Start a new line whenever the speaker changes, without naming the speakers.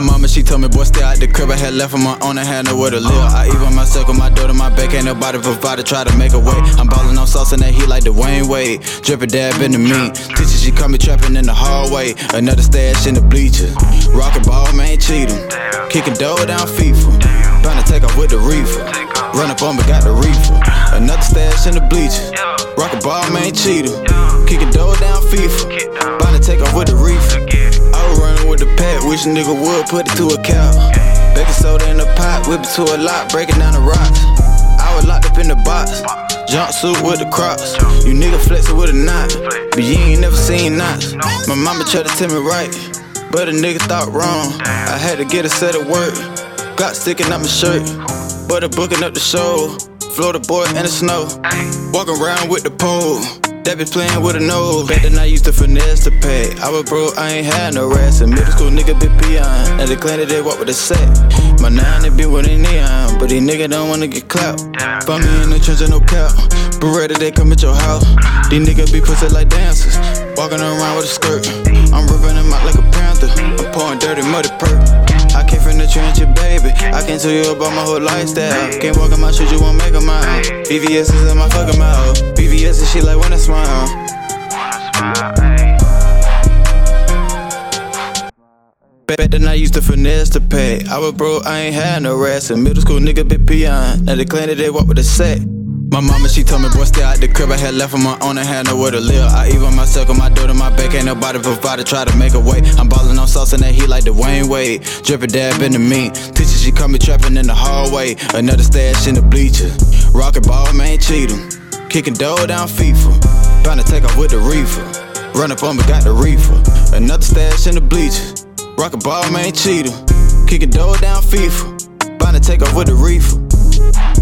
mama, she told me, boy, stay out the crib. I had left on my own and had nowhere to live. I even myself with my daughter, my back, ain't nobody provide to try to make a way. I'm ballin' on sauce in that heat like Dwyane Wade. Drippin' dab in the meat. Teacher, she caught me trappin' in the hallway. Another stash in the bleachers. Rockin' ball, man, cheatin'. Kickin' dough down FIFA. To take off with the reefer. Run up on me, got the reefer. Another stash in the bleachers. Rockin' ball, man, cheat 'em. Wish a nigga would put it to a cap. Baking soda in a pot, whip it to a lot, breaking down the rocks. I was locked up in the box. Jumpsuit with the crocs. You nigga flexin' with a knot. But you ain't never seen knots. My mama tried to tell me right. But a nigga thought wrong. I had to get a set of work. Got sticking out my shirt. But a booking up the show. Florida boy in the snow. Walking around with the pole. That be playing with a nose. Back then I used to finesse the pay. I was broke, I ain't had no rest. In middle school, nigga be beyond. And they claim that they walk with a set. My nine, they be with a neon. But these niggas don't wanna get clout. Find me in the trench, no cap. Beretta, they come at your house. These niggas be pussy like dancers. Walking around with a skirt. I'm ripping them out like a panther. I'm pouring dirty, muddy perk. I came from the trenches, baby. I can tell you about my whole lifestyle. Can't walk in my shoes, you won't make a mile. VVS is in my fucking mouth. Bet then I used to finesse to pay. I was broke, I ain't had no rest. In middle school, nigga be peon. Now they claim that they walk with a set. My mama, she told me, boy, stay out the crib. I had left on my own and had nowhere to live. I even myself with my daughter, my back, ain't nobody provide to try to make a way. I'm ballin' on sauce in that heat like Dwyane Wade. Drippin' dab in the meat. Teacher, she caught me trappin' in the hallway. Another stash in the bleachers. Rockin' ball, man, cheat 'em. Kicking dough down FIFA. Bound to take off with the reefer. Run up on me, got the reefer. Another stash in the bleachers. Rock a ball, man, cheater. Kick a door down FIFA. Bound to take off with the reefer.